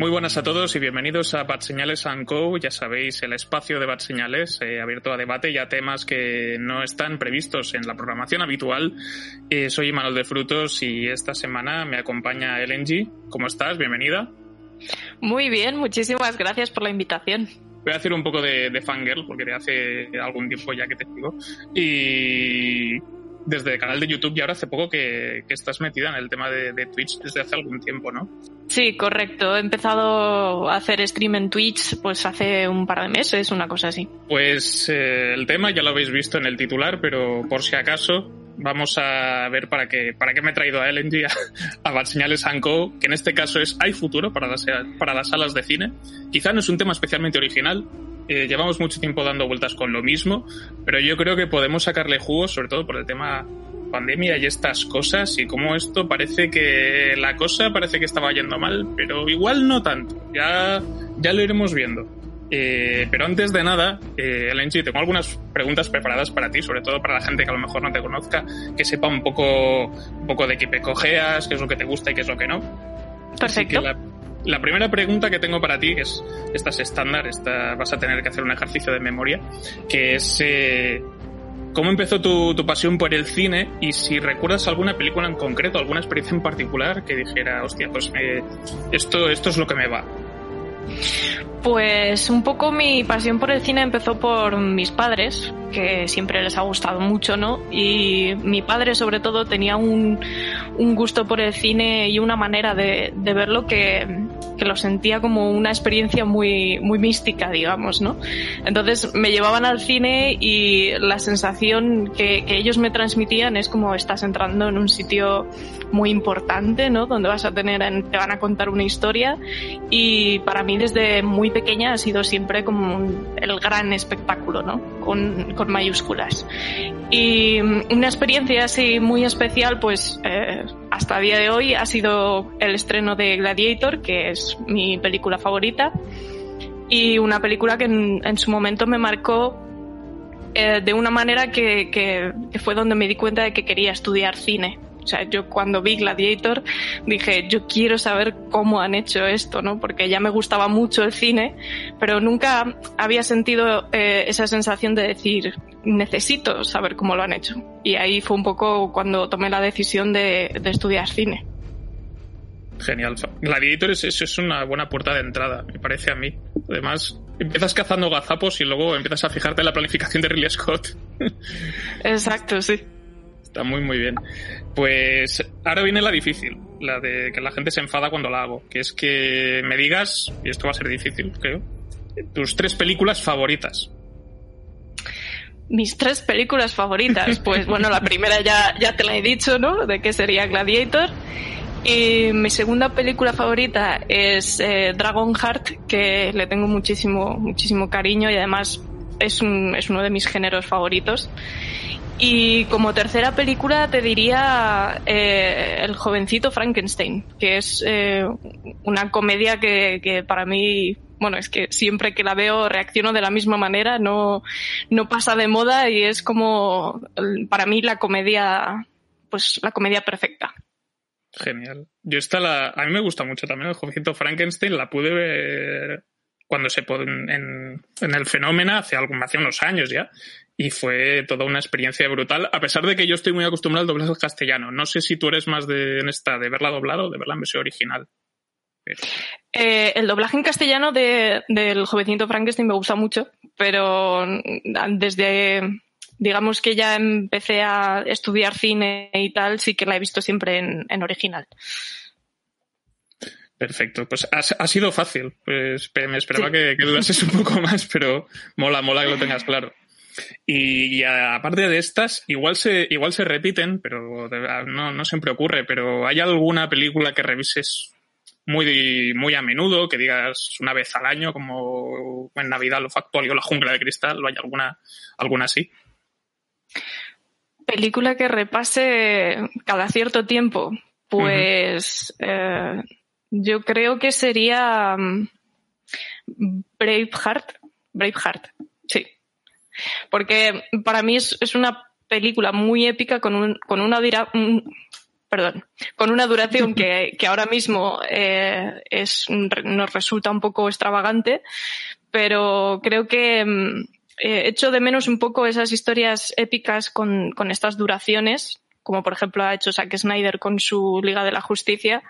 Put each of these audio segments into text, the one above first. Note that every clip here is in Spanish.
Muy buenas a todos y bienvenidos a Bad Señales Co. Ya sabéis, el espacio de Bad Señales eh, abierto a debate y a temas que no están previstos en la programación habitual. Eh, soy Manuel de Frutos y esta semana me acompaña G. ¿Cómo estás? Bienvenida. Muy bien, muchísimas gracias por la invitación. Voy a hacer un poco de, de fangirl porque hace algún tiempo ya que te sigo. Y desde el canal de YouTube y ahora hace poco que, estás metida en el tema de, Twitch desde hace algún tiempo, ¿no? Sí, correcto. He empezado a hacer stream en Twitch pues hace un par de meses, una cosa así. Pues eh, el tema ya lo habéis visto en el titular, pero por si acaso vamos a ver para qué, para qué me he traído a LNG a, a Bad Señales Co, que en este caso es ¿Hay futuro para las, para las salas de cine? Quizá no es un tema especialmente original, eh, llevamos mucho tiempo dando vueltas con lo mismo, pero yo creo que podemos sacarle jugo, sobre todo por el tema pandemia y estas cosas, y como esto parece que la cosa parece que estaba yendo mal, pero igual no tanto. Ya, ya lo iremos viendo. Eh, pero antes de nada, eh, Elenchi, tengo algunas preguntas preparadas para ti, sobre todo para la gente que a lo mejor no te conozca, que sepa un poco, un poco de qué pecojeas, qué es lo que te gusta y qué es lo que no. Perfecto. La primera pregunta que tengo para ti, es, esta es estándar, esta, vas a tener que hacer un ejercicio de memoria, que es eh, ¿cómo empezó tu, tu, pasión por el cine? Y si recuerdas alguna película en concreto, alguna experiencia en particular que dijera, hostia, pues eh, esto, esto es lo que me va. Pues un poco mi pasión por el cine empezó por mis padres, que siempre les ha gustado mucho, ¿no? Y mi padre sobre todo tenía un, un gusto por el cine y una manera de, de verlo que, que, lo sentía como una experiencia muy, muy mística, digamos, ¿no? Entonces me llevaban al cine y la sensación que, ellos me transmitían es como estás entrando en un sitio muy importante, ¿no? Donde vas a tener, te van a contar una historia y para mí desde muy pequeña ha sido siempre como el gran espectáculo, ¿no? Con, con mayúsculas. Y una experiencia así muy especial, pues eh, hasta el día de hoy ha sido el estreno de Gladiator, que es mi película favorita y una película que en, su momento me marcó eh, de una manera que, fue donde me di cuenta de que quería estudiar cine. O sea, yo cuando vi Gladiator dije, yo quiero saber cómo han hecho esto, ¿no? Porque ya me gustaba mucho el cine, pero nunca había sentido eh, esa sensación de decir, necesito saber cómo lo han hecho. Y ahí fue un poco cuando tomé la decisión de, de estudiar cine. Genial. Gladiator es, es una buena puerta de entrada, me parece a mí. Además, empiezas cazando gazapos y luego empiezas a fijarte en la planificación de Ridley Scott. Exacto, sí. Está muy, muy bien. Pues ahora viene la difícil, la de que la gente se enfada cuando la hago, que es que me digas, y esto va a ser difícil, creo, tus tres películas favoritas. Mis tres películas favoritas, pues bueno, la primera ya, ya te la he dicho, ¿no? De que sería Gladiator. Y mi segunda película favorita es eh, Dragon Heart, que le tengo muchísimo, muchísimo cariño y además es, un, es uno de mis géneros favoritos. Y como tercera película te diría eh, El jovencito Frankenstein, que es eh, una comedia que, que, para mí, bueno, es que siempre que la veo reacciono de la misma manera, no, no pasa de moda y es como para mí la comedia, pues la comedia perfecta. Genial. Yo esta la, a mí me gusta mucho también el jovencito Frankenstein, la pude ver cuando se en, en, en el fenómeno hace, algún, hace unos años ya y fue toda una experiencia brutal, a pesar de que yo estoy muy acostumbrado al doblaje castellano. No sé si tú eres más de, en esta, de verla doblada o de verla en versión original. Eh, el doblaje en castellano de, del jovencito Frankenstein me gusta mucho, pero desde, digamos que ya empecé a estudiar cine y tal, sí que la he visto siempre en, en original. Perfecto, pues ha, ha, sido fácil. Pues me esperaba sí. que, que dudases un poco más, pero mola, mola que lo tengas claro. Y, y, aparte de estas, igual se, igual se repiten, pero no, no siempre ocurre, pero ¿hay alguna película que revises muy, muy a menudo, que digas una vez al año, como en Navidad lo factual o La jungla de cristal, o hay alguna, alguna así? Película que repase cada cierto tiempo, pues uh -huh. eh, yo creo que sería um, Braveheart. Braveheart. Porque para mí es, es una película muy épica con, un, con una, un, perdón, con una duración que, que ahora mismo eh, es, nos resulta un poco extravagante, pero creo que mm, eh, echo de menos un poco esas historias épicas con, con estas duraciones, como por ejemplo ha hecho Zack Snyder con su Liga de la Justicia,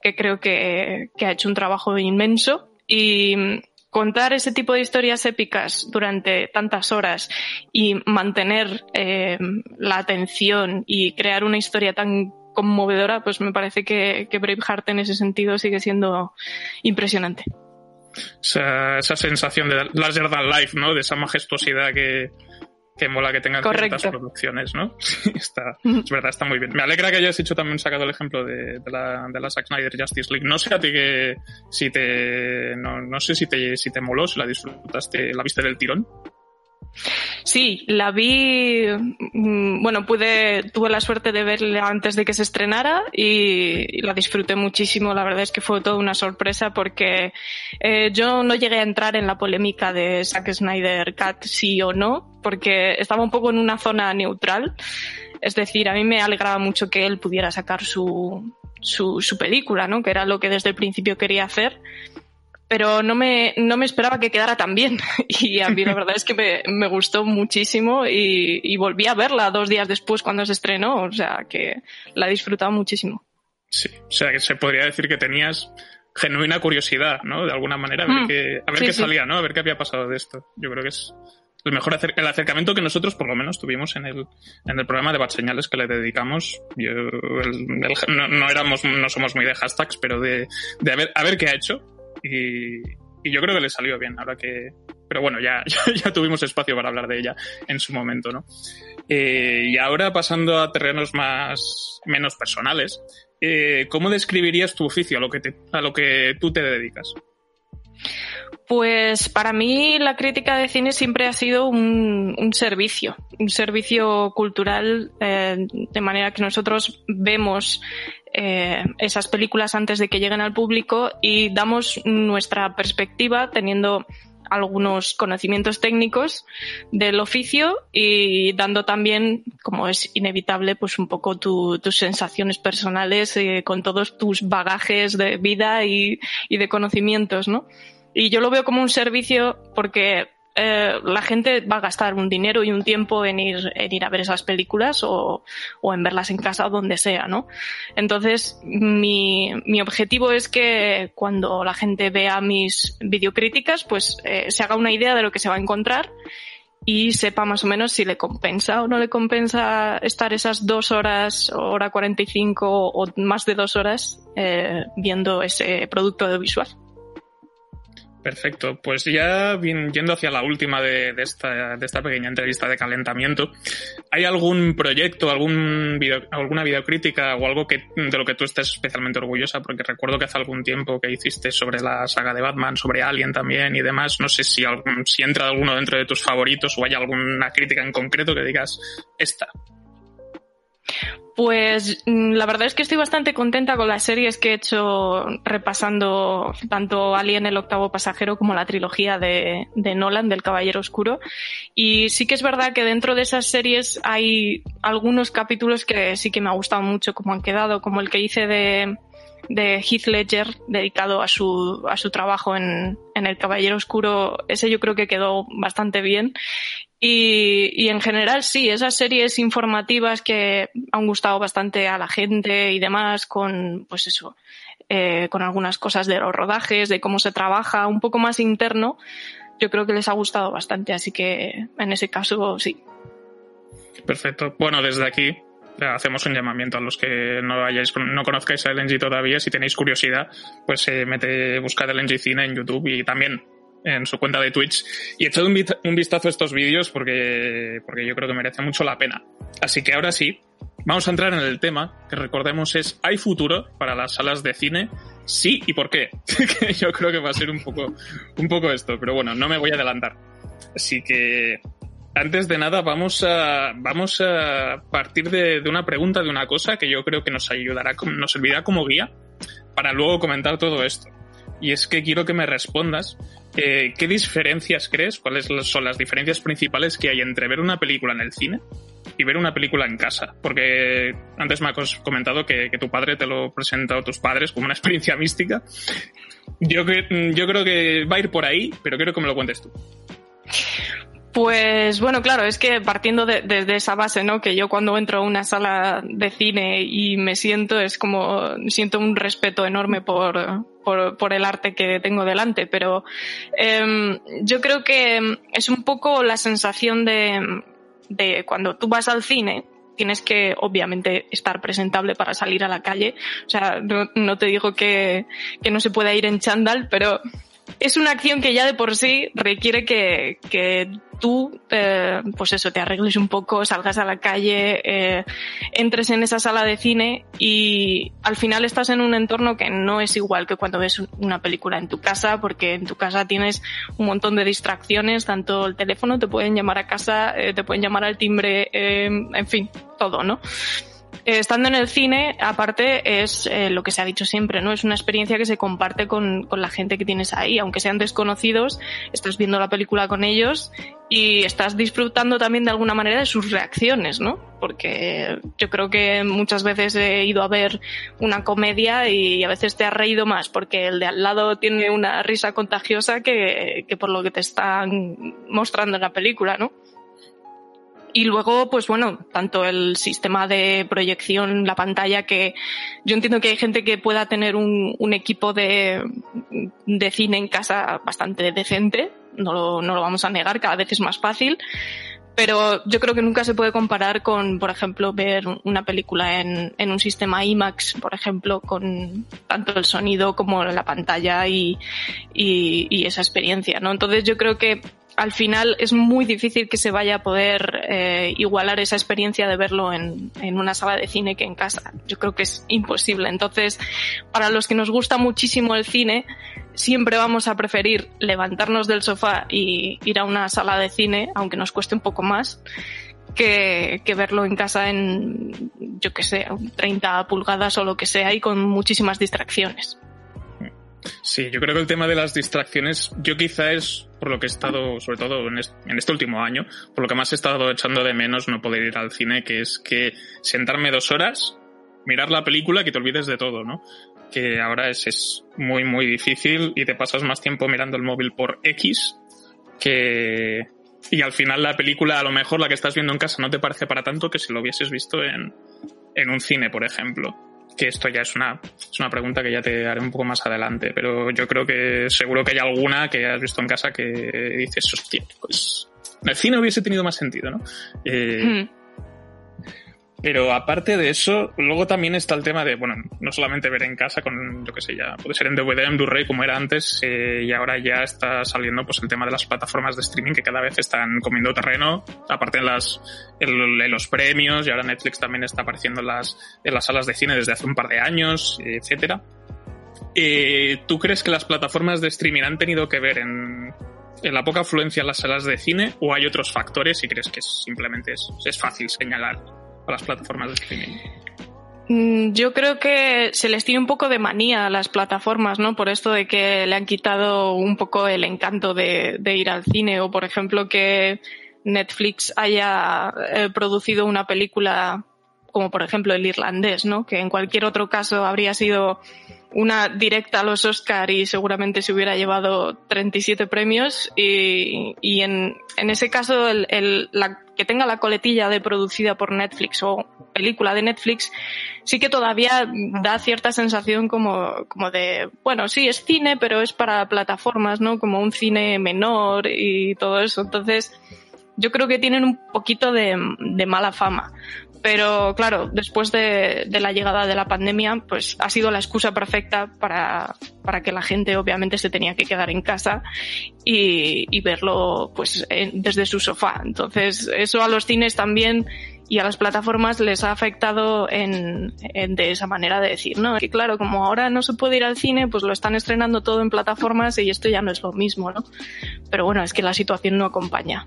que creo que, que ha hecho un trabajo inmenso. Y mm, contar ese tipo de historias épicas durante tantas horas y mantener eh, la atención y crear una historia tan conmovedora, pues me parece que, que Braveheart en ese sentido sigue siendo impresionante. Esa, sensación de larger than life, ¿no? De esa majestuosidad que, que mola que tengan ciertas producciones, ¿no? está, es verdad, está muy bien. Me alegra que hayas hecho también sacado el ejemplo de, de, la, de la Zack Snyder Justice League. No sé a ti que si te no, no sé si te si te moló, si la disfrutaste, la viste del tirón. Sí, la vi, mm, bueno, pude, tuve la suerte de verla antes de que se estrenara y, la disfruté muchísimo. La verdad es que fue toda una sorpresa porque eh, yo no llegué a entrar en la polémica de Zack Snyder Cat sí o no, porque estaba un poco en una zona neutral. Es decir, a mí me alegraba mucho que él pudiera sacar su, su, su película, ¿no? Que era lo que desde el principio quería hacer pero no me, no me esperaba que quedara tan bien. Y a mí la verdad es que me, me gustó muchísimo y, y, volví a verla dos días después cuando se estrenó, o sea que la he disfrutado muchísimo. Sí, o sea que se podría decir que tenías genuina curiosidad, ¿no? De alguna manera, a ver, mm. qué, a ver sí, qué salía, ¿no? A ver qué había pasado de esto. Yo creo que es el mejor acer el acercamiento que nosotros por lo menos tuvimos en el, en el programa de Bad Señales que le dedicamos. Yo, el, el, no, no, éramos, no somos muy de hashtags, pero de, de a, ver, a ver qué ha hecho y, y, yo creo que le salió bien, ahora que... Pero bueno, ya, ya, tuvimos espacio para hablar de ella en su momento, ¿no? Eh, y ahora pasando a terrenos más menos personales, eh, ¿cómo describirías tu oficio, a lo que, te, a lo que tú te dedicas? Pues para mí la crítica de cine siempre ha sido un, un servicio, un servicio cultural, eh, de manera que nosotros vemos eh, esas películas antes de que lleguen al público y damos nuestra perspectiva teniendo algunos conocimientos técnicos del oficio y dando también, como es inevitable, pues un poco tu, tus sensaciones personales eh, con todos tus bagajes de vida y de conocimientos, ¿no? Y yo lo veo como un servicio porque eh, la gente va a gastar un dinero y un tiempo en ir, en ir a ver esas películas o, o, en verlas en casa o donde sea, ¿no? Entonces, mi, mi objetivo es que cuando la gente vea mis videocríticas, pues eh, se haga una idea de lo que se va a encontrar y sepa más o menos si le compensa o no le compensa estar esas dos horas, hora 45 o más de dos horas eh, viendo ese producto audiovisual. Perfecto. Pues ya yendo hacia la última de, esta, de esta pequeña entrevista de calentamiento, ¿hay algún proyecto, algún video, alguna videocrítica o algo que, de lo que tú estés especialmente orgullosa? Porque recuerdo que hace algún tiempo que hiciste sobre la saga de Batman, sobre Alien también y demás. No sé si, algún, si entra alguno dentro de tus favoritos o hay alguna crítica en concreto que digas, esta, pues mm, la verdad es que estoy bastante contenta con las series que he hecho repasando tanto Alien el octavo pasajero como la trilogía de, Nolan del Caballero Oscuro. Y sí que es verdad que dentro de esas series hay algunos capítulos que sí que me ha gustado mucho como han quedado, como el que hice de, de Heath Ledger dedicado a su, a su trabajo en, en El Caballero Oscuro. Ese yo creo que quedó bastante bien. Y, y, en general sí, esas series informativas que han gustado bastante a la gente y demás, con pues eso, eh, con algunas cosas de los rodajes, de cómo se trabaja, un poco más interno, yo creo que les ha gustado bastante, así que en ese caso sí. Perfecto. Bueno, desde aquí hacemos un llamamiento a los que no hayáis, no conozcáis a LNG todavía, si tenéis curiosidad, pues eh, mete, buscad LNG Cine en YouTube y también en su cuenta de Twitch y echad un, un vistazo a estos vídeos porque, porque yo creo que merece mucho la pena. Así que ahora sí, vamos a entrar en el tema que recordemos es ¿hay futuro para las salas de cine? Sí y por qué. yo creo que va a ser un poco, un poco esto, pero bueno, no me voy a adelantar. Así que antes de nada vamos a, vamos a partir de, de una pregunta, de una cosa que yo creo que nos ayudará, nos servirá como guía para luego comentar todo esto. Y es que quiero que me respondas eh, ¿qué diferencias crees? ¿Cuáles son las diferencias principales que hay entre ver una película en el cine y ver una película en casa. Porque antes me has comentado que, tu padre te lo presentó a tus padres como una experiencia mística. Yo, yo creo que va a ir por ahí, pero quiero que me lo cuentes tú. Pues bueno, claro, es que partiendo de, esa base, ¿no? Que yo cuando entro a una sala de cine y me siento, es como, siento un respeto enorme por, por, por el arte que tengo delante, pero eh, yo creo que es un poco la sensación de, de cuando tú vas al cine, tienes que obviamente estar presentable para salir a la calle. O sea, no, no te digo que, que no se pueda ir en chándal, pero es una acción que ya de por sí requiere que, que tú, eh, pues eso, te arregles un poco, salgas a la calle, eh, entres en esa sala de cine y al final estás en un entorno que no es igual que cuando ves una película en tu casa, porque en tu casa tienes un montón de distracciones, tanto el teléfono, te pueden llamar a casa, eh, te pueden llamar al timbre, eh, en fin, todo, ¿no? Eh, estando en el cine, aparte, es eh, lo que se ha dicho siempre, ¿no? Es una experiencia que se comparte con, con, la gente que tienes ahí. Aunque sean desconocidos, estás viendo la película con ellos y estás disfrutando también de alguna manera de sus reacciones, ¿no? Porque yo creo que muchas veces he ido a ver una comedia y a veces te has reído más porque el de al lado tiene una risa contagiosa que, que por lo que te están mostrando en la película, ¿no? Y luego, pues bueno, tanto el sistema de proyección, la pantalla, que yo entiendo que hay gente que pueda tener un, equipo de, de, cine en casa bastante decente, no lo, no lo vamos a negar, cada vez es más fácil, pero yo creo que nunca se puede comparar con, por ejemplo, ver una película en, en un sistema IMAX, por ejemplo, con tanto el sonido como la pantalla y, y, y esa experiencia, ¿no? Entonces yo creo que al final es muy difícil que se vaya a poder eh, igualar esa experiencia de verlo en, en, una sala de cine que en casa. Yo creo que es imposible. Entonces, para los que nos gusta muchísimo el cine, siempre vamos a preferir levantarnos del sofá y ir a una sala de cine, aunque nos cueste un poco más. Que, que, verlo en casa en, yo que sé, 30 pulgadas o lo que sea y con muchísimas distracciones. Sí, yo creo que el tema de las distracciones, yo quizá es por lo que he estado, sobre todo en este, último año, por lo que más he estado echando de menos no poder ir al cine, que es que sentarme dos horas, mirar la película, que te olvides de todo, ¿no? Que ahora es, es muy, muy difícil y te pasas más tiempo mirando el móvil por X que... Y al final la película, a lo mejor la que estás viendo en casa no te parece para tanto que si lo hubieses visto en, en un cine, por ejemplo que esto ya es una, es una pregunta que ya te haré un poco más adelante, pero yo creo que seguro que hay alguna que has visto en casa que dices, hostia, pues el cine hubiese tenido más sentido, ¿no? Eh, mm. Pero aparte de eso, luego también está el tema de, bueno, no solamente ver en casa con, yo qué sé, ya puede ser en DVD, en Blu-ray como era antes, eh, y ahora ya está saliendo pues el tema de las plataformas de streaming que cada vez están comiendo terreno, aparte en las, en, los premios, y ahora Netflix también está apareciendo en las, en las salas de cine desde hace un par de años, etcétera. Eh, ¿Tú crees que las plataformas de streaming han tenido que ver en, en la poca afluencia en las salas de cine o hay otros factores y crees que simplemente es, es fácil señalar? Las plataformas de streaming? Mm, yo creo que se les tiene un poco de manía a las plataformas, ¿no? Por esto de que le han quitado un poco el encanto de, ir al cine o, por ejemplo, que Netflix haya eh, producido una película como, por ejemplo, El Irlandés, ¿no? Que en cualquier otro caso habría sido una directa a los Oscar y seguramente se hubiera llevado 37 premios y, en, ese caso el, la, que tenga la coletilla de producida por Netflix o película de Netflix sí que todavía da cierta sensación como, como de, bueno, sí, es cine, pero es para plataformas, ¿no? Como un cine menor y todo eso. Entonces, yo creo que tienen un poquito de, de mala fama. Pero claro, después de, la llegada de la pandemia, pues ha sido la excusa perfecta para, para que la gente obviamente se tenía que quedar en casa y, y verlo pues en, desde su sofá. Entonces, eso a los cines también y a las plataformas les ha afectado en, en, de esa manera de decir, ¿no? Que claro, como ahora no se puede ir al cine, pues lo están estrenando todo en plataformas y esto ya no es lo mismo, ¿no? Pero bueno, es que la situación no acompaña.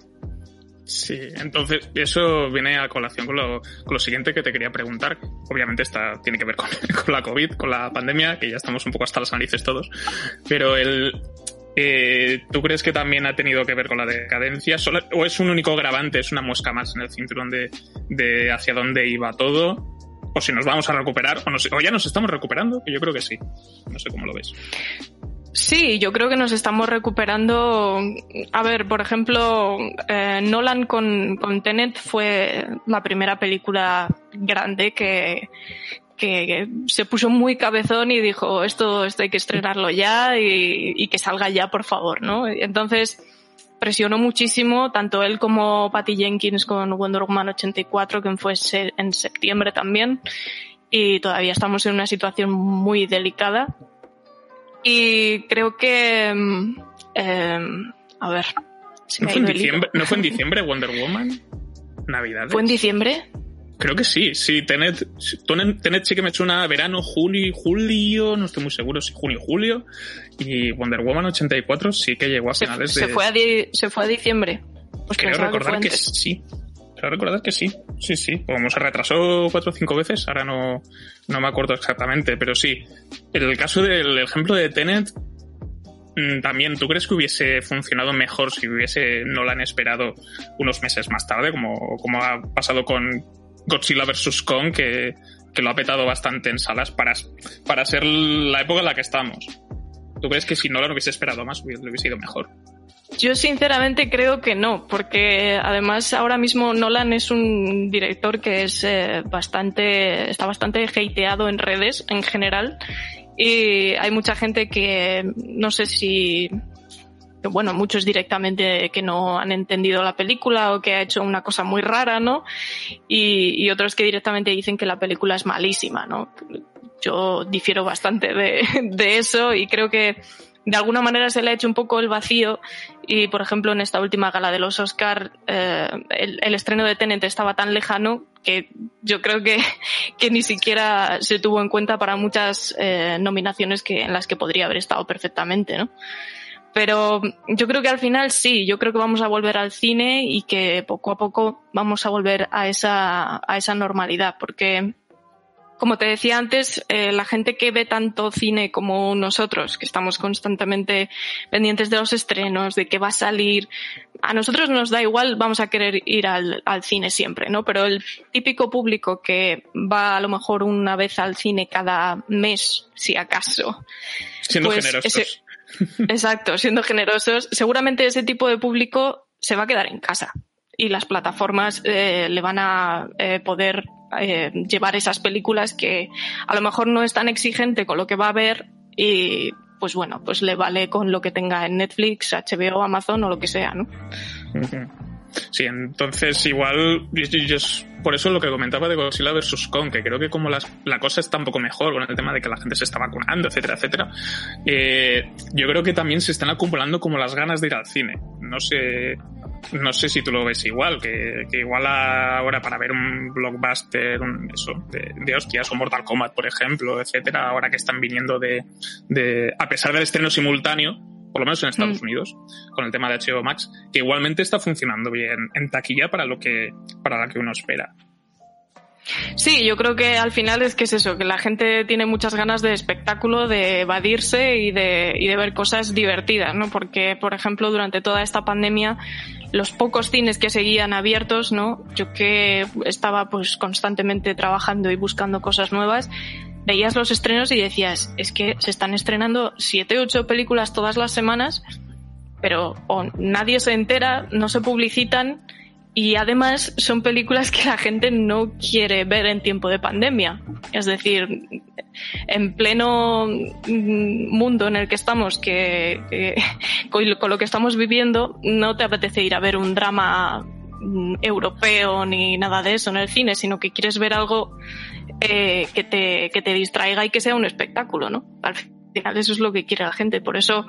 Sí, entonces eso viene a colación con lo, con lo siguiente que te quería preguntar. Obviamente está, tiene que ver con, la COVID, con la pandemia, que ya estamos un poco hasta las narices todos. Pero el, Eh, ¿Tú crees que también ha tenido que ver con la decadencia? ¿O es un único grabante, es una mosca más en el cinturón de, hacia dónde iba todo? ¿O si nos vamos a recuperar? ¿O, no o ya nos estamos recuperando? Yo creo que sí. No sé cómo lo ves. Sí, yo creo que nos estamos recuperando. A ver, por ejemplo, eh, Nolan con, con Tenet fue la primera película grande que, que se puso muy cabezón y dijo esto, esto hay que estrenarlo ya y, que salga ya, por favor, ¿no? Entonces presionó muchísimo tanto él como Patty Jenkins con Wonder Woman 84, que fue en septiembre también, y todavía estamos en una situación muy delicada y creo que. Eh, a ver. ¿No, fue en diciembre, ¿No fue en diciembre Wonder Woman? ¿Navidad? ¿Fue en diciembre? Creo que sí, sí. Tenet, Tenet sí que me echó una verano, junio, julio, no estoy muy seguro si junio, julio. Y Wonder Woman 84 sí que llegó a finales de. Se fue a, se fue a diciembre. Pues Creo recordar que, que sí. Creo recordar que sí. Sí, sí. Como se retrasó cuatro o cinco veces, ahora no, no me acuerdo exactamente, pero sí. El caso del ejemplo de Tenet, mm, también, ¿tú crees que hubiese funcionado mejor si hubiese no la han esperado unos meses más tarde, como, como ha pasado con Godzilla vs. Kong, que, que lo ha petado bastante en salas para, para ser la época en la que estamos? ¿Tú crees que si no lo hubiese esperado más, hubiese, hubiese ido mejor? Yo sinceramente creo que no, porque además ahora mismo Nolan es un director que es eh, bastante, está bastante hateado en redes en general y hay mucha gente que no sé si bueno, muchos directamente que no han entendido la película o que ha hecho una cosa muy rara, ¿no? Y, otros que directamente dicen que la película es malísima, ¿no? Yo difiero bastante de, de eso y creo que de alguna manera se le ha hecho un poco el vacío y, por ejemplo, en esta última gala de los Oscar, eh, el, estreno de Tenet estaba tan lejano que yo creo que, ni siquiera se tuvo en cuenta para muchas eh, nominaciones que, en las que podría haber estado perfectamente, ¿no? Pero yo creo que al final sí, yo creo que vamos a volver al cine y que poco a poco vamos a volver a esa, a esa normalidad, porque como te decía antes, eh, la gente que ve tanto cine como nosotros, que estamos constantemente pendientes de los estrenos, de qué va a salir, a nosotros nos da igual, vamos a querer ir al, cine siempre, ¿no? Pero el típico público que va a lo mejor una vez al cine cada mes, si acaso. Siendo pues generosos. exacto, siendo generosos. Seguramente ese tipo de público se va a quedar en casa y las plataformas eh, le van a eh, poder eh, llevar esas películas que a lo mejor no es tan exigente con lo que va a ver y pues bueno, pues le vale con lo que tenga en Netflix, HBO, Amazon o lo que sea, ¿no? Sí, entonces igual, por eso lo que comentaba de Godzilla vs. Kong, que creo que como la cosa está un poco mejor con el tema de que la gente se está vacunando, etcétera, etcétera, yo creo que también se están acumulando como las ganas de ir al cine. No sé, no sé si tú lo ves igual, que, que igual ahora para ver un blockbuster, un, eso, de, de, hostias, o Mortal Kombat, por ejemplo, etcétera, ahora que están viniendo de, de a pesar del estreno simultáneo, por lo menos en Estados mm. Unidos, con el tema de HBO Max, que igualmente está funcionando bien en taquilla para lo que, para lo que uno espera. Sí, yo creo que al final es que es eso, que la gente tiene muchas ganas de espectáculo, de evadirse y de, y de ver cosas divertidas, ¿no? Porque, por ejemplo, durante toda esta pandemia, los pocos cines que seguían abiertos, ¿no? Yo que estaba pues constantemente trabajando y buscando cosas nuevas, veías los estrenos y decías, es que se están estrenando siete, ocho películas todas las semanas, pero o nadie se entera, no se publicitan y además son películas que la gente no quiere ver en tiempo de pandemia. Es decir, en pleno mundo en el que estamos, que, que con lo que estamos viviendo, no te apetece ir a ver un drama europeo ni nada de eso en el cine, sino que quieres ver algo eh, que, te, que te distraiga y que sea un espectáculo, ¿no? Al final eso es lo que quiere la gente. Por eso,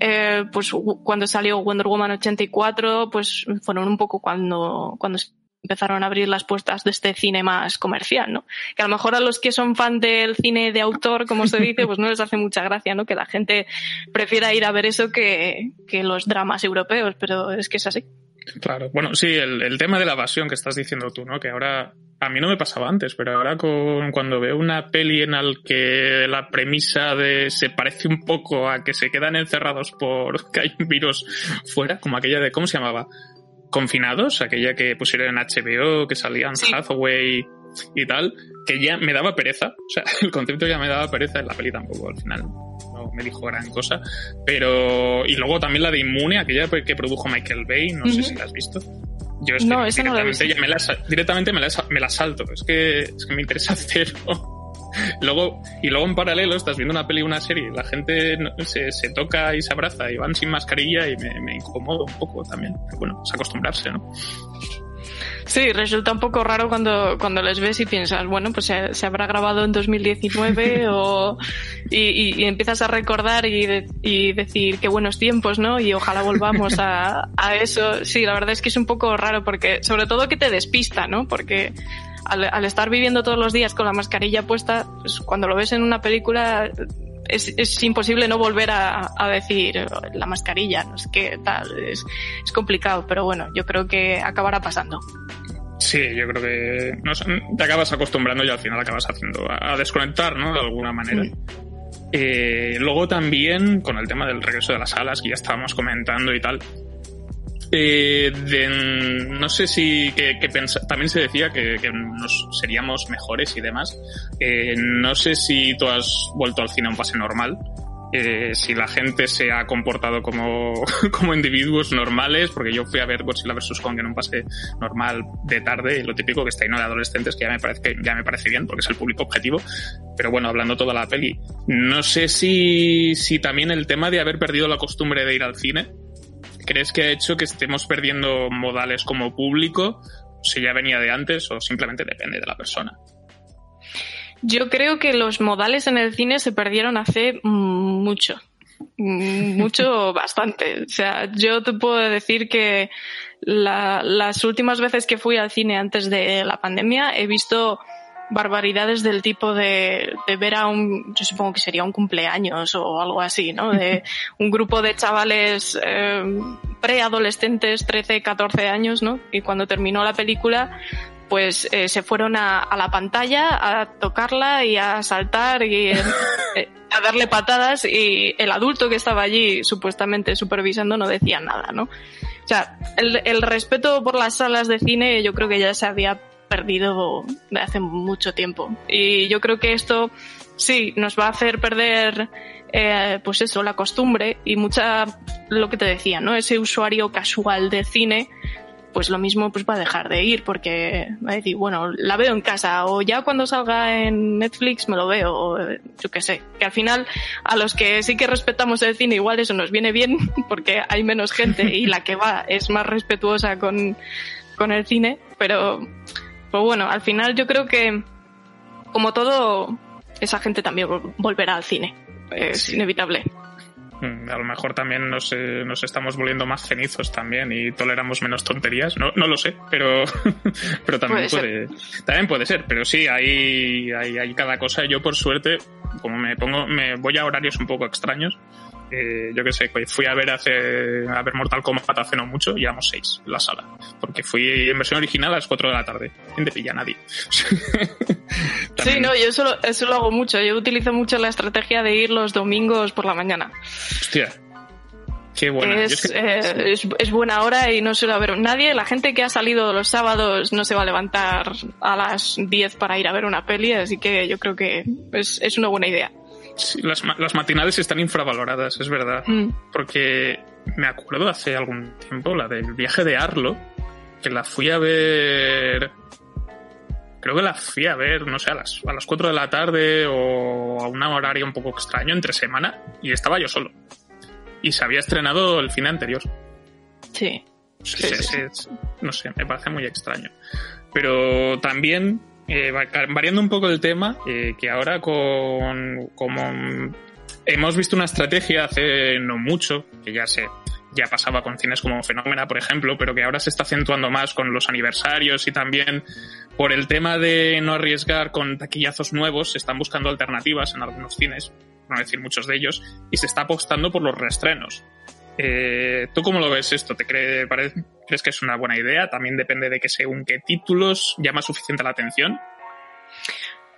eh, pues cuando salió Wonder Woman 84, pues fueron un poco cuando, cuando empezaron a abrir las puertas de este cine más comercial, ¿no? Que a lo mejor a los que son fan del cine de autor, como se dice, pues no les hace mucha gracia, ¿no? Que la gente prefiera ir a ver eso que, que los dramas europeos, pero es que es así. Claro, bueno, sí, el, el, tema de la evasión que estás diciendo tú, ¿no? Que ahora a mí no me pasaba antes, pero ahora con, cuando veo una peli en la que la premisa de se parece un poco a que se quedan encerrados por que hay un virus fuera, como aquella de, ¿cómo se llamaba? Confinados, aquella que pusieron en HBO, que salían Hathaway y tal, que ya me daba pereza. O sea, el concepto ya me daba pereza en la peli tampoco, al final no me dijo gran cosa. Pero, y luego también la de Inmune, aquella que produjo Michael Bay, no sé si la has visto. Yo es no, esa no la directamente, ya me la, directamente me la, me la salto. Es que, es que me interesa cero. Luego, y luego en paralelo estás viendo una peli una serie, la gente se, se toca y se abraza y van sin mascarilla y me, me incomodo un poco también. Pero bueno, es acostumbrarse, ¿no? Sí, resulta un poco raro cuando, cuando les ves y piensas, bueno, pues se, se habrá grabado en 2019 o, y, y- y empiezas a recordar y, de- y decir qué buenos tiempos, ¿no? Y ojalá volvamos a, a eso. Sí, la verdad es que es un poco raro porque, sobre todo que te despista, ¿no? Porque al, al estar viviendo todos los días con la mascarilla puesta, pues cuando lo ves en una película es, es imposible no volver a, a decir la mascarilla, no es que tal, es, es complicado, pero bueno, yo creo que acabará pasando. Sí, yo creo que no sé, te acabas acostumbrando y al final acabas haciendo a, a desconectar, ¿no? De alguna manera. Sí. Eh, luego también con el tema del regreso de las salas, que ya estábamos comentando y tal. Eh, no sé si que, también se decía que, nos seríamos mejores y demás. Eh, no sé si tú has vuelto al cine a un pase normal. eh, si la gente se ha comportado como, como individuos normales, porque yo fui a ver Godzilla vs. Kong en un pase normal de tarde, lo típico que está lleno de adolescentes, que ya me parece, que ya me parece bien, porque es el público objetivo. Pero bueno, hablando toda la peli, no sé si, si también el tema de haber perdido la costumbre de ir al cine, ¿crees que ha hecho que estemos perdiendo modales como público? Si ya venía de antes o simplemente depende de la persona. Yo creo que los modales en el cine se perdieron hace mucho. Mucho, bastante. O sea, yo te puedo decir que la- las últimas veces que fui al cine antes de la pandemia he visto barbaridades del tipo de, de ver a un, yo supongo que sería un cumpleaños o algo así, ¿no? De un grupo de chavales eh, preadolescentes, 13, 14 años, ¿no? Y cuando terminó la película, pues eh, se fueron a, a la pantalla a tocarla y a saltar y eh, eh, a darle patadas y el adulto que estaba allí supuestamente supervisando no decía nada, ¿no? O sea, el, el respeto por las salas de cine yo creo que ya se había perdido de hace mucho tiempo. Y yo creo que esto sí nos va a hacer perder eh, pues eso, la costumbre y mucha lo que te decía, ¿no? Ese usuario casual de cine pues lo mismo pues va a dejar de ir porque va a decir, bueno, la veo en casa o ya cuando salga en Netflix me lo veo o yo qué sé. Que al final a los que sí que respetamos el cine igual eso nos viene bien porque hay menos gente y la que va es más respetuosa con, con el cine, pero pues bueno, al final yo creo que como todo esa gente también vol- volverá al cine. Es Sí. inevitable. Mm, A lo mejor también nos, eh, nos estamos volviendo más cenizos también y toleramos menos tonterías. No, no lo sé, pero, pero también Puede puede, también puede ser. Pero sí, hay, hay, hay cada cosa. Yo, por suerte, como me pongo, me voy a horarios un poco extraños. Eh, yo qué sé, pues fui a ver hace, a ver Mortal Kombat hace no mucho y éramos seis en la sala. Porque fui en versión original a las 4 de la tarde. Sin de pilla nadie. Sí, no, yo eso lo, eso lo hago mucho. Yo utilizo mucho la estrategia de ir los domingos por la mañana. Hostia. Qué buena. es, es que- eh, es, es buena hora y no suele haber nadie. La gente que ha salido los sábados no se va a levantar a las 10 para ir a ver una peli, así que yo creo que es, es una buena idea. Sí, las, las matinales están infravaloradas, es verdad. Mm. porque me acuerdo hace algún tiempo la del viaje de Arlo, que la fui a ver. Creo que la fui a ver, no sé, a las, a las 4 de la tarde o a un horario un poco extraño entre semana y estaba yo solo. Y se había estrenado el fin anterior. Sí. Sí, Sí, no sé, me parece muy extraño. Pero también, eh, va- variando un poco el tema, eh, que ahora con como hemos visto una estrategia hace no mucho, que ya se ya pasaba con cines como Fenómena, por ejemplo, pero que ahora se está acentuando más con los aniversarios y también por el tema de no arriesgar con taquillazos nuevos, se están buscando alternativas en algunos cines, no decir muchos de ellos, y se está apostando por los reestrenos. Eh, ¿Tú cómo lo ves esto? ¿Te cree, ¿Crees que es una buena idea? También depende de que según qué títulos llama suficiente la atención.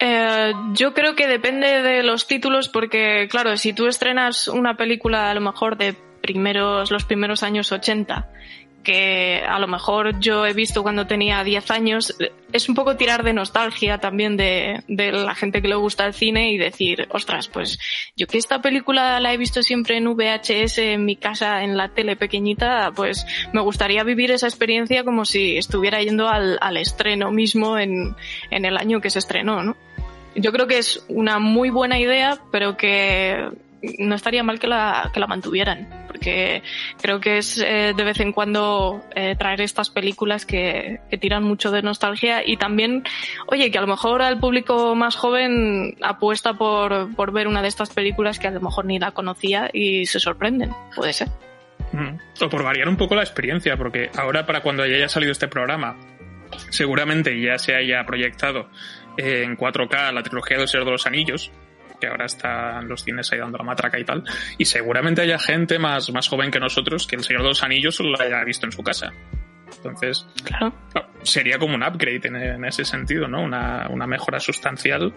Eh, yo creo que depende de los títulos porque, claro, si tú estrenas una película a lo mejor de primeros, los primeros años 80 que a lo mejor yo he visto cuando tenía 10 años, es un poco tirar de nostalgia también de, de, la gente que le gusta el cine y decir, ostras, pues yo que esta película la he visto siempre en VHS en mi casa, en la tele pequeñita, pues me gustaría vivir esa experiencia como si estuviera yendo al, al estreno mismo en, en el año que se estrenó, ¿no? Yo creo que es una muy buena idea, pero que no estaría mal que la, que la mantuvieran, porque creo que es eh, de vez en cuando eh, traer estas películas que, que, tiran mucho de nostalgia y también, oye, que a lo mejor al público más joven apuesta por, por ver una de estas películas que a lo mejor ni la conocía y se sorprenden, puede ser. Mm. O por variar un poco la experiencia, porque ahora para cuando haya salido este programa, seguramente ya se haya proyectado en 4K la trilogía del Señor de los Anillos, que ahora están los cines ahí dando la matraca y tal. Y seguramente haya gente más, más joven que nosotros que el Señor de los Anillos solo lo haya visto en su casa. Entonces, claro. sería como un upgrade en, en ese sentido, ¿no? Una, una, mejora sustancial.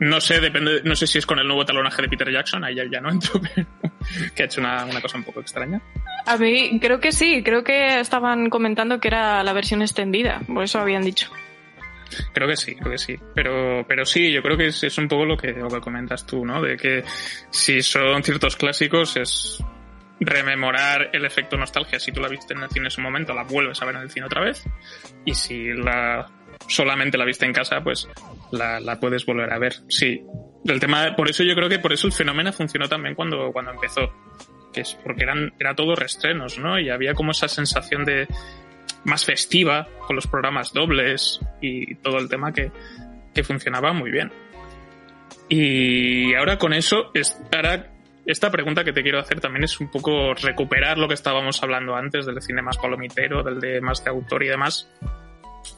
No sé, depende, no sé si es con el nuevo talonaje de Peter Jackson, ahí ya, ya no entro, pero que ha hecho una, una cosa un poco extraña. A mí, creo que sí, creo que estaban comentando que era la versión extendida, por eso habían dicho. Creo que sí, creo que sí. Pero, pero sí, yo creo que es, es un poco lo que, lo que comentas tú, ¿no? De que si son ciertos clásicos es rememorar el efecto nostalgia. Si tú la viste en el cine en su momento, la vuelves a ver en el cine otra vez. Y si la solamente la viste en casa, pues la, la puedes volver a ver. Sí. El tema, por eso yo creo que por eso el fenómeno funcionó también cuando, cuando empezó. Que es porque eran, era todo restrenos, ¿no? Y había como esa sensación de, más festiva, con los programas dobles y todo el tema que, que funcionaba muy bien. Y ahora con eso, ahora esta pregunta que te quiero hacer también es un poco recuperar lo que estábamos hablando antes del cine más palomitero, del de más de autor y demás.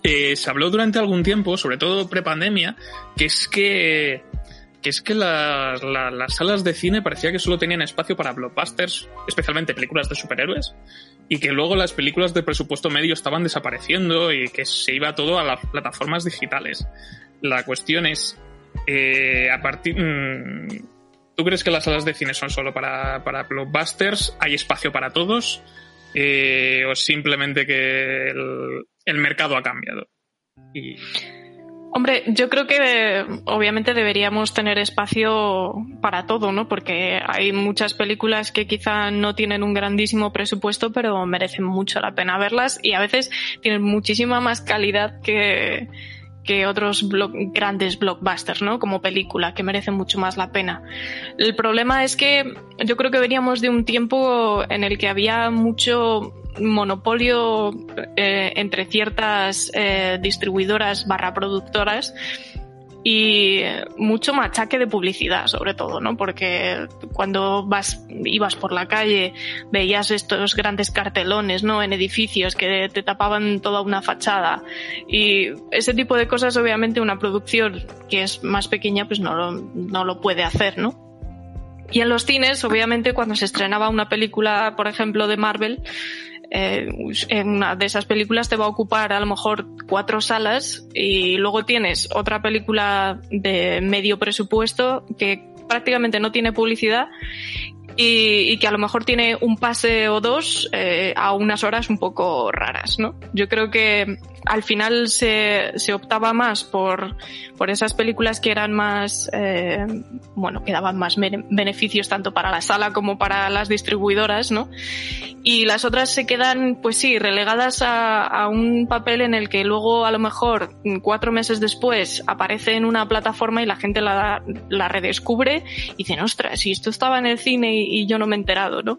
Eh, se habló durante algún tiempo, sobre todo prepandemia, que es que que es que la, las salas de cine parecía que solo tenían espacio para blockbusters, especialmente películas de superhéroes, y que luego las películas de presupuesto medio estaban desapareciendo y que se iba todo a las plataformas digitales. La cuestión es, eh, a partir... Mmm, ¿Tú crees que las salas de cine son solo para, para blockbusters? ¿Hay espacio para todos? Eh, ¿O simplemente que el, el mercado ha cambiado? Y... Hombre, yo creo que obviamente deberíamos tener espacio para todo, ¿no? Porque hay muchas películas que quizá no tienen un grandísimo presupuesto, pero merecen mucho la pena verlas y a veces tienen muchísima más calidad que, que otros blo grandes blockbusters, ¿no? Como película, que merecen mucho más la pena. El problema es que yo creo que veníamos de un tiempo en el que había mucho monopolio eh, entre ciertas eh, distribuidoras barra productoras y mucho machaque de publicidad, sobre todo, ¿no? Porque cuando vas, ibas por la calle, veías estos grandes cartelones, ¿no? En edificios que te tapaban toda una fachada. Y ese tipo de cosas, obviamente, una producción que es más pequeña, pues no lo, no lo puede hacer, ¿no? Y en los cines, obviamente, cuando se estrenaba una película, por ejemplo, de Marvel, eh, en una de esas películas te va a ocupar a lo mejor cuatro salas y luego tienes otra película de medio presupuesto que prácticamente no tiene publicidad y, y, que a lo mejor tiene un pase o dos eh, a unas horas un poco raras, ¿no? Yo creo que al final se, se optaba más por, por esas películas que eran más, eh, bueno, que daban más beneficios tanto para la sala como para las distribuidoras, ¿no? Y las otras se quedan, pues sí, relegadas a, a un papel en el que luego a lo mejor cuatro meses después aparece en una plataforma y la gente la, la redescubre y dicen, ostras, si esto estaba en el cine y, y yo no me he enterado, ¿no?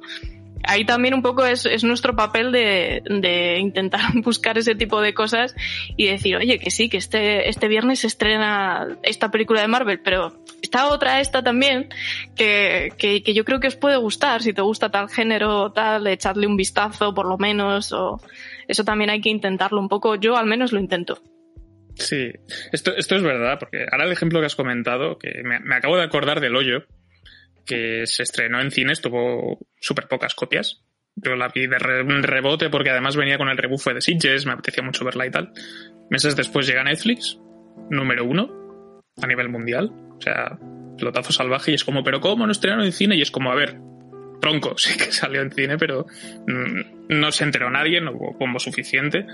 ahí también un poco es, es nuestro papel de, de, intentar buscar ese tipo de cosas y decir, oye, que sí, que este, este viernes se estrena esta película de Marvel, pero está otra esta también que, que, que yo creo que os puede gustar, si te gusta tal género o tal, echadle un vistazo por lo menos, o eso también hay que intentarlo un poco, yo al menos lo intento. Sí, esto, esto es verdad, porque ahora el ejemplo que has comentado, que me, me acabo de acordar del hoyo, que se estrenó en cines, tuvo súper pocas copias. Yo la vi de rebote porque además venía con el rebufo de Sitges, me apetecía mucho verla y tal. Meses después llega Netflix, número uno a nivel mundial. O sea, pelotazo salvaje y es como, pero ¿cómo no estrenaron en cine? Y es como, a ver, tronco, sí que salió en cine, pero mm, no se enteró nadie, no hubo pombo suficiente.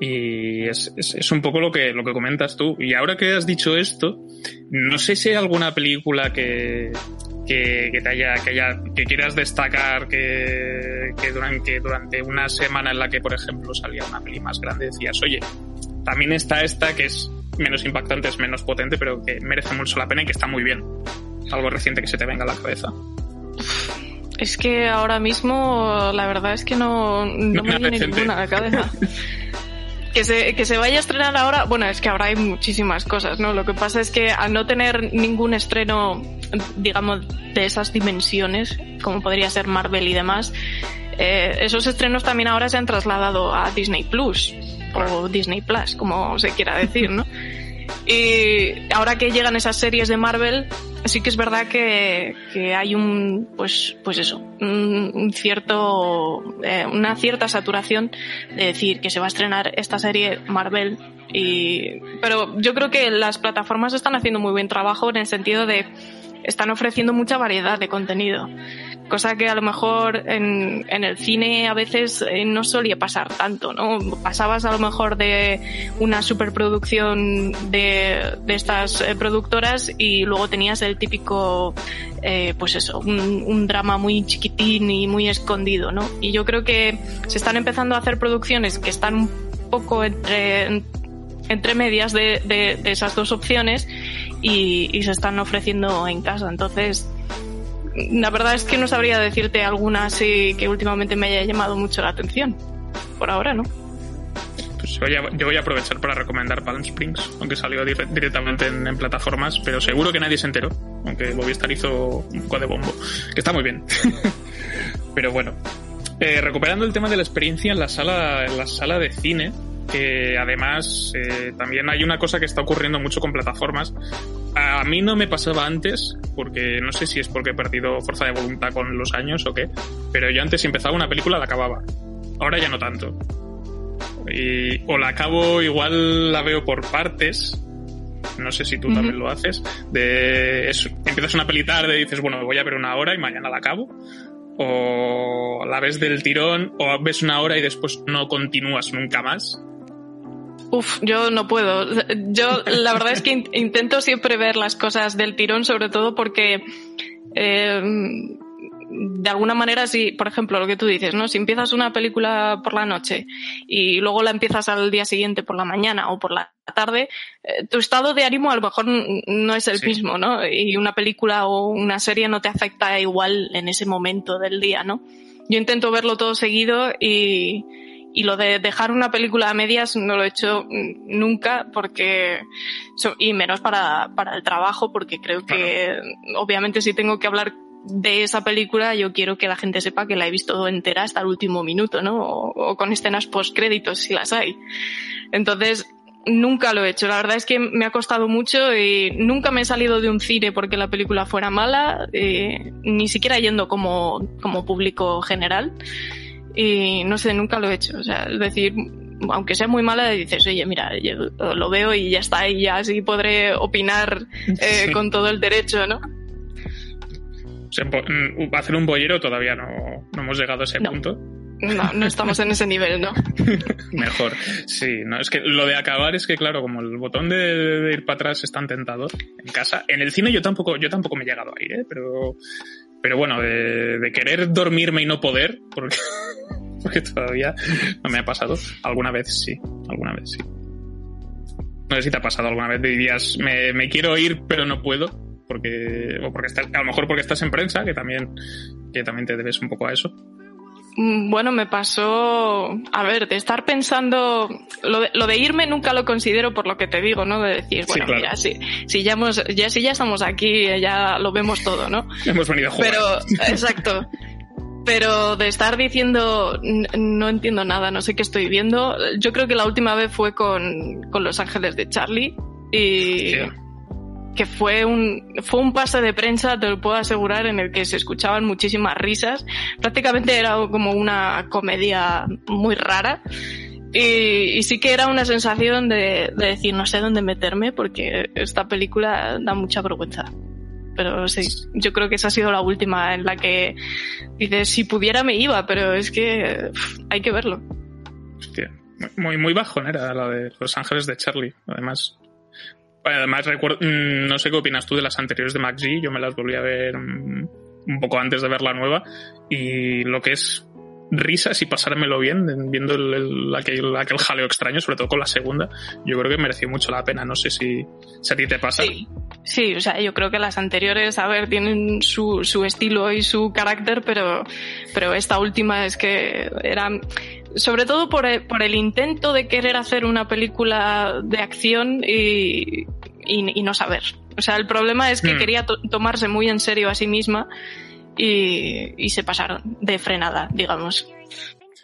Y es, es, un poco lo que, lo que comentas tú. Y ahora que has dicho esto, no sé si hay alguna película que, que, te haya, que haya, que quieras destacar que, que, durante, durante una semana en la que, por ejemplo, salía una peli más grande, decías, oye, también está esta que es menos impactante, es menos potente, pero que merece mucho la pena y que está muy bien. Algo reciente que se te venga a la cabeza. Es que ahora mismo la verdad es que no, no, me viene ninguna a la cabeza. que se, que se vaya a estrenar ahora, bueno, es que ahora hay muchísimas cosas, ¿no? Lo que pasa es que al no tener ningún estreno, digamos, de esas dimensiones, como podría ser Marvel y demás, eh, esos estrenos también ahora se han trasladado a Disney Plus o Disney Plus, como se quiera decir, ¿no? Y ahora que llegan esas series de Marvel, sí que es verdad que, que hay un, pues, pues eso, un, cierto, eh, una cierta saturación de decir que se va a estrenar esta serie Marvel y, pero yo creo que las plataformas están haciendo muy buen trabajo en el sentido de están ofreciendo mucha variedad de contenido cosa que a lo mejor en, en el cine a veces eh, no solía pasar tanto, ¿no? Pasabas a lo mejor de una superproducción de, de estas eh, productoras y luego tenías el típico, eh, pues eso, un, drama muy chiquitín y muy escondido, ¿no? Y yo creo que se están empezando a hacer producciones que están un poco entre, entre medias de, de, de esas dos opciones y, y se están ofreciendo en casa. Entonces, la verdad es que no sabría decirte alguna así que últimamente me haya llamado mucho la atención. Por ahora, ¿no? Pues yo voy a aprovechar para recomendar Palm Springs, aunque salió directamente en, plataformas, pero seguro que nadie se enteró, aunque Movistar hizo un poco de bombo, que está muy bien. pero bueno, eh, recuperando el tema de la experiencia en la sala, en la sala de cine, que además eh, también hay una cosa que está ocurriendo mucho con plataformas. A mí no me pasaba antes, porque no sé si es porque he perdido fuerza de voluntad con los años o qué, pero yo antes si empezaba una película la acababa. Ahora ya no tanto. Y, o la acabo, igual la veo por partes, no sé si tú también lo haces, de empiezas una peli tarde y dices, bueno, voy a ver una hora y mañana la acabo, o la ves del tirón, o ves una hora y después no continúas nunca más. Uf, yo no puedo. Yo la verdad es que intento siempre ver las cosas del tirón, sobre todo porque eh, de alguna manera, si, por ejemplo, lo que tú dices, ¿no? Si empiezas una película por la noche y luego la empiezas al día siguiente por la mañana o por la tarde, eh, tu estado de ánimo a lo mejor no es el mismo, ¿no? Y una película o una serie no te afecta igual en ese momento del día, ¿no? Yo intento verlo todo seguido y, y lo de dejar una película a medias no lo he hecho nunca porque, y menos para, para el trabajo, porque creo que obviamente si tengo que hablar de esa película, yo quiero que la gente sepa que la he visto entera hasta el último minuto, ¿no? O, con escenas post créditos si las hay. Entonces, nunca lo he hecho. La verdad es que me ha costado mucho y nunca me he salido de un cine porque la película fuera mala, eh, ni siquiera yendo como, como público general. Y no sé, nunca lo he hecho. O sea, es decir, aunque sea muy mala, dices, oye, mira, yo lo veo y ya está, y ya así podré opinar eh, con todo el derecho, ¿no? O sea, mm, hacer un bollero todavía no, no hemos llegado a ese punto. No, no estamos en ese nivel, ¿no? Mejor, sí. No, es que lo de acabar es que, claro, como el botón de, ir para atrás es tan tentador en casa. En el cine yo tampoco, yo tampoco me he llegado a ir, ¿eh? Pero, pero bueno, de, querer dormirme y no poder, porque, porque todavía no me ha pasado. Alguna vez sí, alguna vez sí. No sé si te ha pasado alguna vez, dirías, me, me quiero ir pero no puedo, porque, o porque estás, a lo mejor porque estás en prensa, que también, que también te debes un poco a eso. Mm, bueno, me pasó, a ver, de estar pensando, lo de, lo de, irme nunca lo considero por lo que te digo, ¿no? De decir, bueno, mira, si, si, ya hemos, ya, si ya estamos aquí, ya lo vemos todo, ¿no? Hemos venido a jugar. Pero, exacto. Pero de estar diciendo, no entiendo nada, no sé qué estoy viendo, yo creo que la última vez fue con, con Los Ángeles de Charlie y... que fue un, fue un pase de prensa, te lo puedo asegurar, en el que se escuchaban muchísimas risas. Prácticamente era como una comedia muy rara. Y, sí que era una sensación de, de, decir, no sé dónde meterme porque esta película da mucha vergüenza. Pero sí, yo creo que esa ha sido la última en la que dices, si pudiera me iba, pero es que hay que verlo. Hostia, muy, muy era la de Los Ángeles de Charlie, además. Además, recuerdo, mm, no sé qué opinas tú de las anteriores de Max. Yo me las volví a ver mm, un poco antes de ver la nueva. Y lo que es risas y pasármelo bien viendo el, aquel, aquel, jaleo extraño, sobre todo con la segunda, yo creo que mereció mucho la pena. No sé si, si a ti te pasa. Sí. sí, o sea, yo creo que las anteriores, a ver, tienen su, su estilo y su carácter, pero, pero esta última es que era sobre todo por el, por el intento de querer hacer una película de acción y, y, no saber. O sea, el problema es que hmm. quería tomarse muy en serio a sí misma y, se pasaron de frenada, digamos.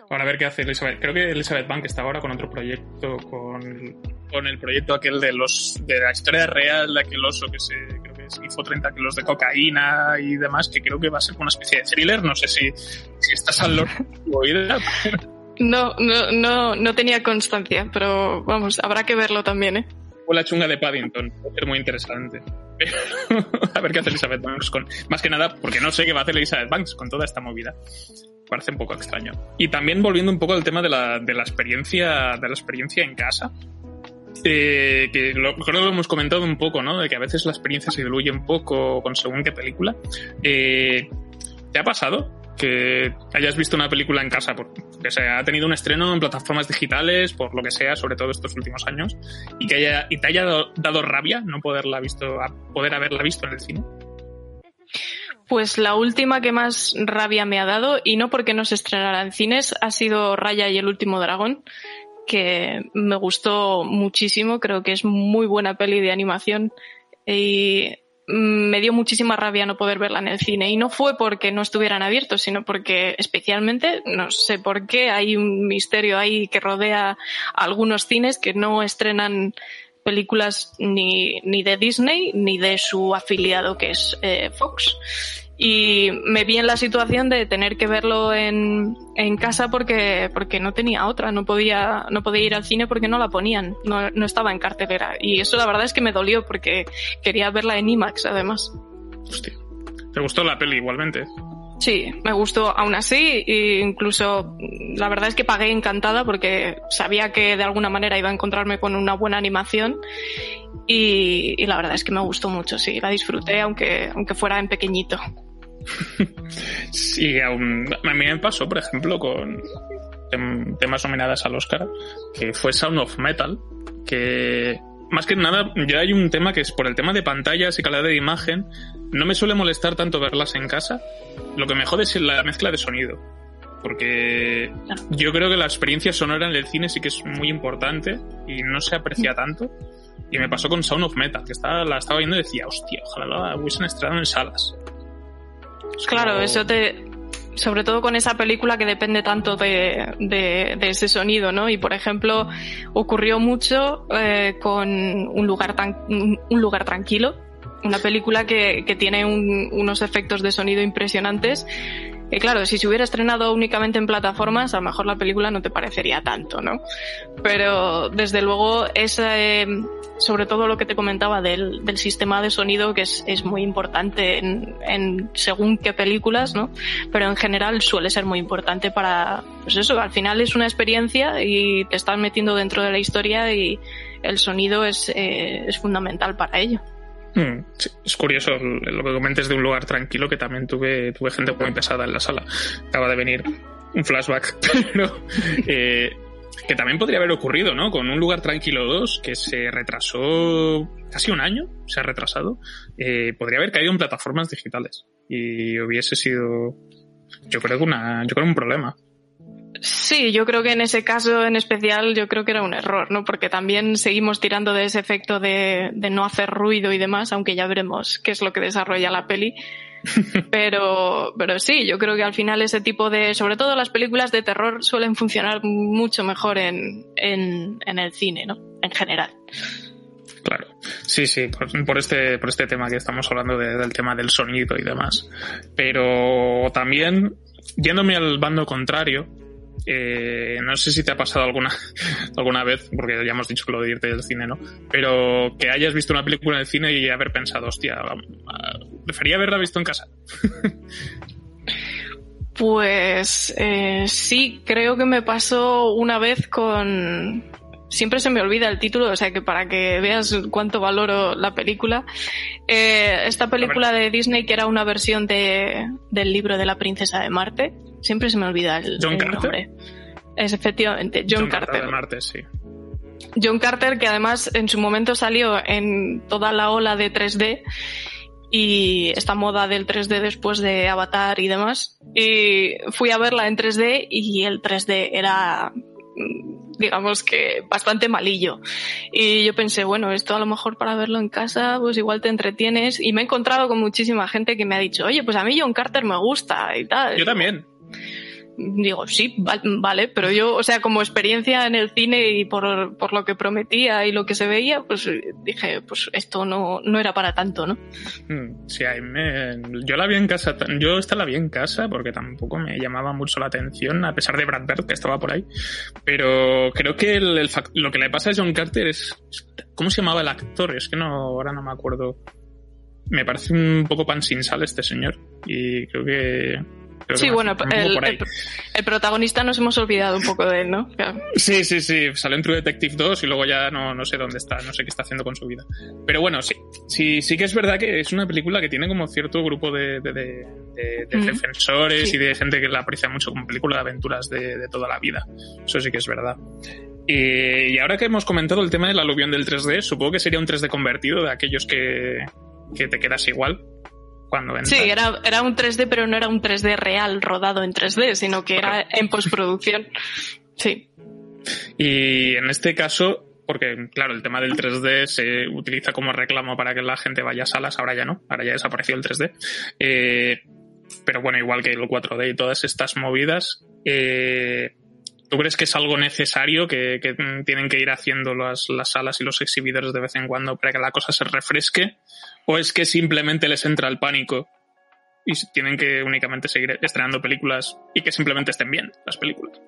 Ahora a ver qué hace Elizabeth. Creo que Elizabeth Bank está ahora con otro proyecto, con, con el proyecto aquel de los de la historia real de aquel oso que se creo que se hizo 30 kilos de cocaína y demás, que creo que va a ser una especie de thriller. No sé si, si estás al oído. No, no, no, no tenía constancia, pero vamos, habrá que verlo también, ¿eh? O la chunga de Paddington, es muy interesante. a ver qué hace Elizabeth Banks con. Más que nada, porque no sé qué va a hacer Elizabeth Banks con toda esta movida. Parece un poco extraño. Y también volviendo un poco al tema de la, de la experiencia. de la experiencia en casa. Eh, que creo que lo hemos comentado un poco, ¿no? De que a veces la experiencia se diluye un poco con según qué película. Eh, ¿Te ha pasado que hayas visto una película en casa, porque se ha tenido un estreno en plataformas digitales, por lo que sea, sobre todo estos últimos años, y que haya, y te haya dado, rabia no poderla visto, poder haberla visto en el cine. Pues la última que más rabia me ha dado, y no porque no se estrenara en cines, ha sido Raya y el último dragón, que me gustó muchísimo, creo que es muy buena peli de animación y me dio muchísima rabia no poder verla en el cine. Y no fue porque no estuvieran abiertos, sino porque especialmente, no sé por qué, hay un misterio ahí que rodea algunos cines que no estrenan películas ni, ni de Disney ni de su afiliado que es eh, Fox y me vi en la situación de tener que verlo en, en, casa porque, porque no tenía otra, no podía, no podía ir al cine porque no la ponían, no, no, estaba en cartelera. Y eso la verdad es que me dolió porque quería verla en IMAX además. Hostia. ¿Te gustó la peli igualmente? Sí, me gustó aún así e incluso la verdad es que pagué encantada porque sabía que de alguna manera iba a encontrarme con una buena animación y, y la verdad es que me gustó mucho, sí, la disfruté aunque, aunque fuera en pequeñito. Sí, a mí me pasó, por ejemplo, con temas nominadas al Oscar, que fue Sound of Metal, que más que nada, yo hay un tema que es por el tema de pantallas y calidad de imagen, no me suele molestar tanto verlas en casa. Lo que me jode es la mezcla de sonido. Porque yo creo que la experiencia sonora en el cine sí que es muy importante y no se aprecia tanto. Y me pasó con Sound of Metal, que estaba, la estaba viendo y decía, hostia, ojalá la hubiesen estrenado en salas. Claro, eso te. Sobre todo con esa película que depende tanto de, de, ese sonido, ¿no? Y por ejemplo, ocurrió mucho eh, con un lugar, tan, un lugar tranquilo, una película que, que tiene unos efectos de sonido impresionantes y claro, si se hubiera estrenado únicamente en plataformas, a lo mejor la película no te parecería tanto, ¿no? Pero desde luego es sobre todo lo que te comentaba del, del sistema de sonido que es, es muy importante en, en, según qué películas, ¿no? Pero en general suele ser muy importante para, pues eso, al final es una experiencia y te estás metiendo dentro de la historia y el sonido es, eh, es fundamental para ello. Hmm, es curioso lo que comentes de un lugar tranquilo que también tuve, tuve gente muy pesada en la sala. Acaba de venir un flashback, pero eh, que también podría haber ocurrido, ¿no? Con un lugar tranquilo 2 que se retrasó casi un año, se ha retrasado, eh, podría haber caído en plataformas digitales y hubiese sido, yo creo que una, yo creo un problema. Sí, yo creo que en ese caso en especial yo creo que era un error, ¿no? Porque también seguimos tirando de ese efecto de, no hacer ruido y demás, aunque ya veremos qué es lo que desarrolla la peli. Pero, pero sí, yo creo que al final ese tipo de, sobre todo las películas de terror suelen funcionar mucho mejor en, en, en el cine, ¿no? En general. Claro. Sí, sí, por, este, por este tema que estamos hablando del tema del sonido y demás. Pero también, yéndome al bando contrario, eh, no sé si te ha pasado alguna, alguna vez, porque ya hemos dicho que lo de irte del cine, ¿no? Pero que hayas visto una película en el cine y haber pensado, hostia, prefería haberla visto en casa. Pues eh, sí, creo que me pasó una vez con... Siempre se me olvida el título, o sea que para que veas cuánto valoro la película. Eh, esta película de Disney que era una versión de, del libro de la princesa de Marte. Siempre se me olvida el, John Carter. nombre. Es efectivamente John, Carter. Carter. de Marte, sí. John Carter, que además en su momento salió en toda la ola de 3D y esta moda del 3D después de Avatar y demás. Y fui a verla en 3D y el 3D era digamos que bastante malillo. Y yo pensé, bueno, esto a lo mejor para verlo en casa, pues igual te entretienes. Y me he encontrado con muchísima gente que me ha dicho, oye, pues a mí John Carter me gusta y tal. Yo también digo, sí, vale, pero yo, o sea, como experiencia en el cine y por, por lo que prometía y lo que se veía, pues dije, pues esto no, no era para tanto, ¿no? Hmm, sí, me, yo la vi en casa, yo esta la vi en casa porque tampoco me llamaba mucho la atención, a pesar de Brad Bird que estaba por ahí, pero creo que el, lo que le pasa a John Carter es, ¿cómo se llamaba el actor? Es que no, ahora no me acuerdo. Me parece un poco pan sin sal este señor y creo que sí, bueno, el, protagonista nos hemos olvidado un poco de él, ¿no? Sí, sí, sí. Salió en True Detective 2 y luego ya no, no sé dónde está, no sé qué está haciendo con su vida. Pero bueno, sí, sí, sí que es verdad que es una película que tiene como cierto grupo de, defensores y de gente que la aprecia mucho como película de aventuras de, toda la vida. Eso sí que es verdad. Y, ahora que hemos comentado el tema del aluvión del 3D, supongo que sería un 3D convertido de aquellos que, que te quedas igual cuando Sí, era, era un 3D, pero no era un 3D real rodado en 3D, sino que era en postproducción. Sí. Y en este caso, porque claro, el tema del 3D se utiliza como reclamo para que la gente vaya a salas, ahora ya no, ahora ya desapareció el 3D. Eh, pero bueno, igual que el 4D y todas estas movidas, eh, ¿tú crees que es algo necesario que, tienen que ir haciendo las, las salas y los exhibidores de vez en cuando para que la cosa se refresque? ¿O es que simplemente les entra el pánico y tienen que únicamente seguir estrenando películas y que simplemente estén bien las películas?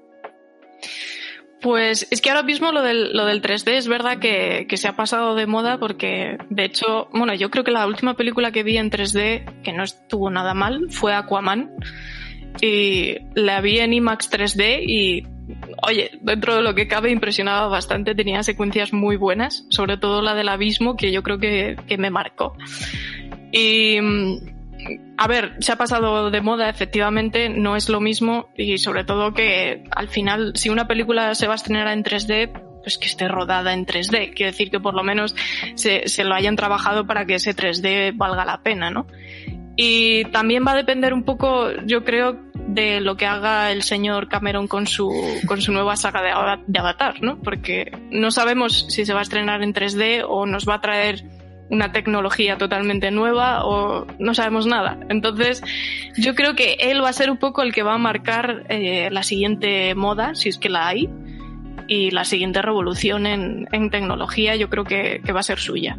Pues es que ahora mismo lo del, lo del 3D es verdad que, se ha pasado de moda porque, de hecho, bueno, yo creo que la última película que vi en 3D, que no estuvo nada mal, fue Aquaman. Y la vi en IMAX 3D y oye, dentro de lo que cabe impresionaba bastante, tenía secuencias muy buenas, sobre todo la del abismo, que yo creo que, me marcó. Y, a ver, se ha pasado de moda, efectivamente, no es lo mismo y sobre todo que al final, si una película se va a estrenar en 3D, pues que esté rodada en 3D. Quiere decir que por lo menos se, se lo hayan trabajado para que ese 3D valga la pena, ¿no? Y también va a depender un poco, yo creo, de lo que haga el señor Cameron con su, con su nueva saga de, Avatar, ¿no? Porque no sabemos si se va a estrenar en 3D o nos va a traer una tecnología totalmente nueva o no sabemos nada. Entonces, yo creo que él va a ser un poco el que va a marcar eh, la siguiente moda, si es que la hay, y la siguiente revolución en, en tecnología, yo creo que, que va a ser suya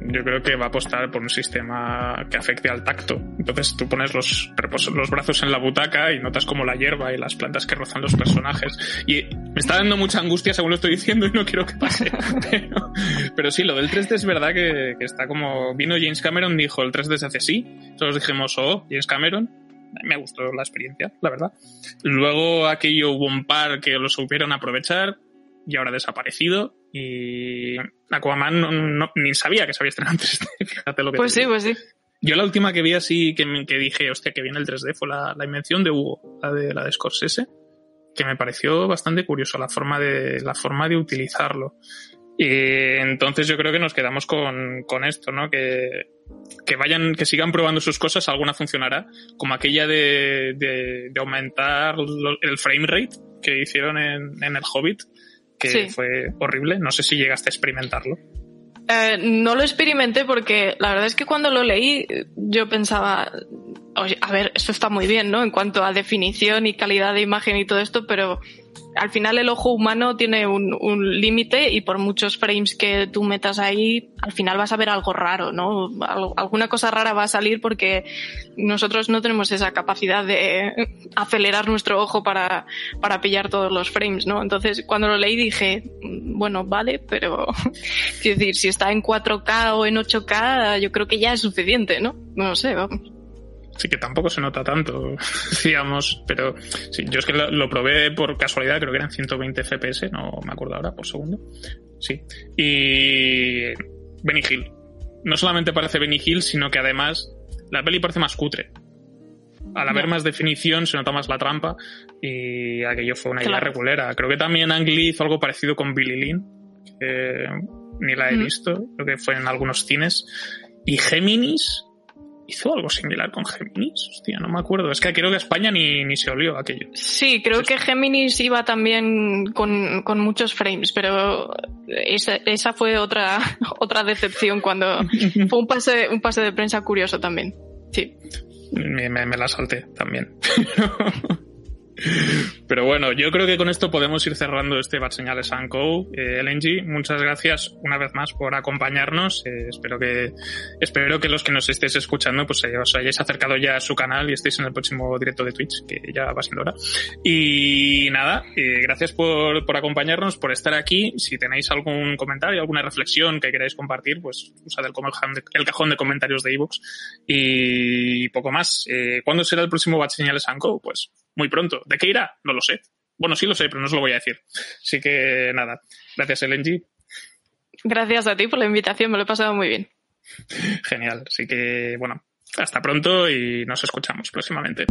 yo creo que va a apostar por un sistema que afecte al tacto. Entonces tú pones los, brazos en la butaca y notas como la hierba y las plantas que rozan los personajes. Y me está dando mucha angustia según lo estoy diciendo y no quiero que pase. Pero, sí, lo del 3D es verdad que, está como... Vino James Cameron, dijo el 3D se hace así. Todos dijimos, oh, James Cameron. Me gustó la experiencia, la verdad. Luego aquello hubo un par que lo supieron aprovechar y ahora ha desaparecido. Y Aquaman no, ni sabía que se había estrenado en 3D, fíjate lo que Pues sí, pues sí. Yo la última que vi así, que, que dije, hostia, que viene el 3D, fue la, la, invención de Hugo, la de, la de Scorsese, que me pareció bastante curioso la forma de, la forma de utilizarlo. Y entonces yo creo que nos quedamos con, con esto, ¿no? Que, que vayan, que sigan probando sus cosas, alguna funcionará, como aquella de, de, de aumentar el frame rate que hicieron en, en el Hobbit, que fue horrible. No sé si llegaste a experimentarlo. Eh, no lo experimenté porque la verdad es que cuando lo leí yo pensaba, a ver, esto está muy bien, ¿no? En cuanto a definición y calidad de imagen y todo esto, pero al final el ojo humano tiene un, límite y por muchos frames que tú metas ahí, al final vas a ver algo raro, ¿no? alguna cosa rara va a salir porque nosotros no tenemos esa capacidad de acelerar nuestro ojo para, para pillar todos los frames, ¿no? Entonces, cuando lo leí dije, bueno, vale, pero quiero decir, si está en 4K o en 8K, yo creo que ya es suficiente, ¿no? No lo sé, vamos. Sí, que tampoco se nota tanto, digamos, pero sí, yo es que lo, probé por casualidad, creo que eran 120 FPS, no me acuerdo ahora, por segundo. Sí. Y Benny Hill. No solamente parece Benny Hill, sino que además la peli parece más cutre. Al haber más definición se nota más la trampa y aquello fue una idea regulera. Creo que también Ang Lee hizo algo parecido con Billy Lynn, que ni la he visto, creo que fue en algunos cines. Y Géminis, ¿Hizo algo similar con Géminis? Hostia, no me acuerdo. Es que creo que España ni, ni se olió aquello. Sí, creo que Géminis iba también con, con muchos frames, pero esa, esa, fue otra, otra decepción cuando fue un pase, un pase de prensa curioso también. Sí. Me, me, me la salté también. Pero bueno, yo creo que con esto podemos ir cerrando este Bad Señales Co. Eh, LNG, muchas gracias una vez más por acompañarnos. Eh, espero que espero que los que nos estéis escuchando pues eh, os hayáis acercado ya a su canal y estéis en el próximo directo de Twitch, que ya va siendo hora. Y nada, eh, gracias por, por acompañarnos, por estar aquí. Si tenéis algún comentario, alguna reflexión que queráis compartir, pues usad el, el cajón de comentarios de iVoox y poco más. ¿Cuándo será el próximo Bad Señales Co? Pues muy pronto. ¿De qué irá? No lo sé. Bueno, sí lo sé, pero no os lo voy a decir. Así que nada, gracias LNG. Gracias a ti por la invitación, me lo he pasado muy bien. Genial, así que bueno, hasta pronto y nos escuchamos próximamente.